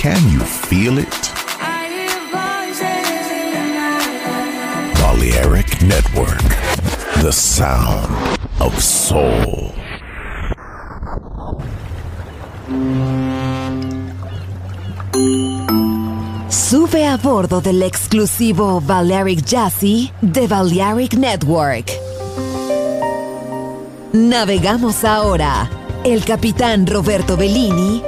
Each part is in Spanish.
Can you feel it? Balearic Network, the sound of soul. Sube a bordo del exclusivo Balearic Jazzy de Balearic Network. Navegamos ahora. El capitán Roberto Bellini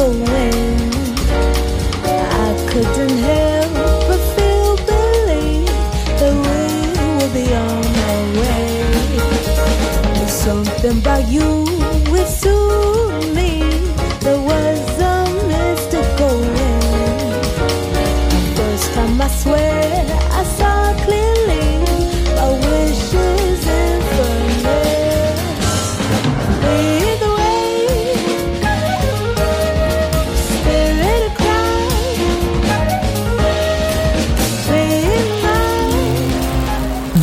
Go away.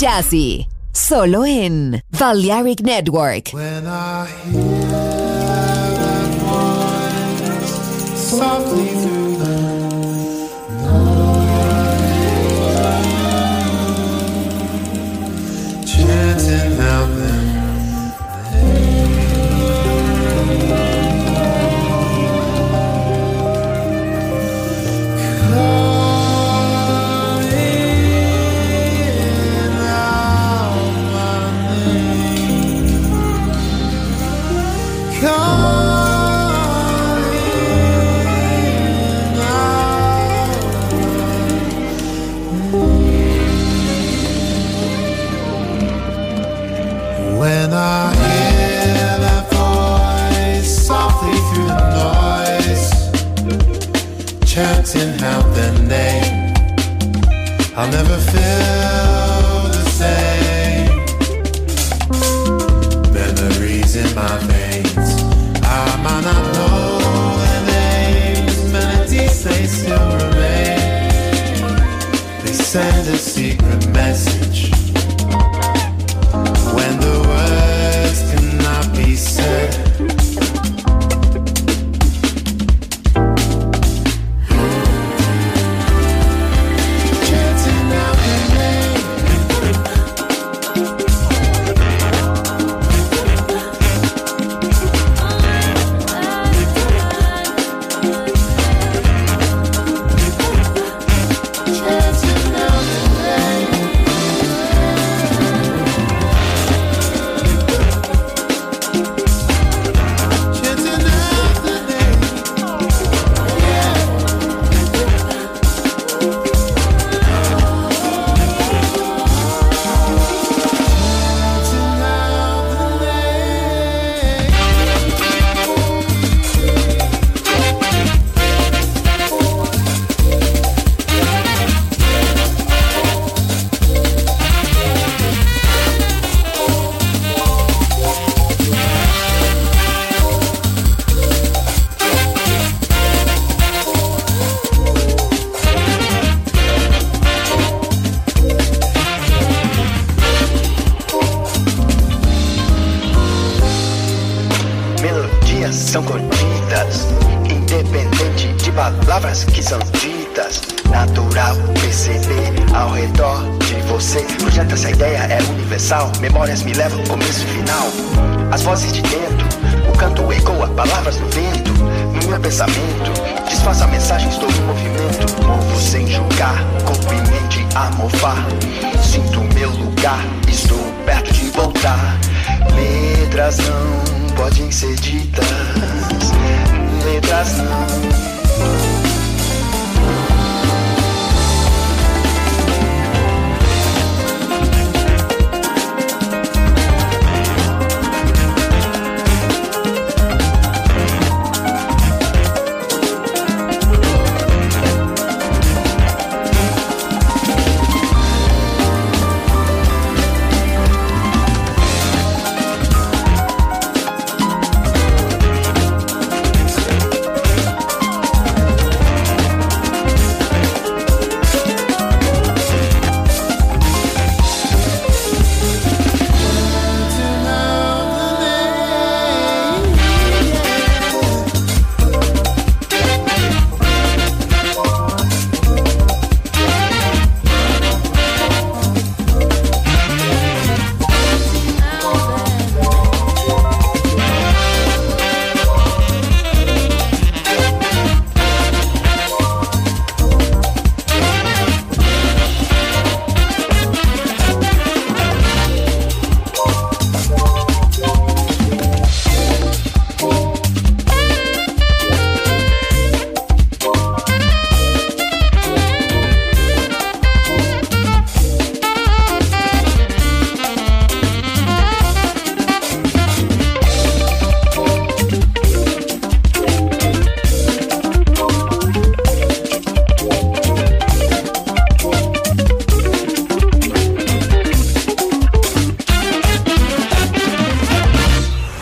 Jazzy. Solo in Balearic Network. When I hear that voice, softly I'll never feel acreditas, letras não.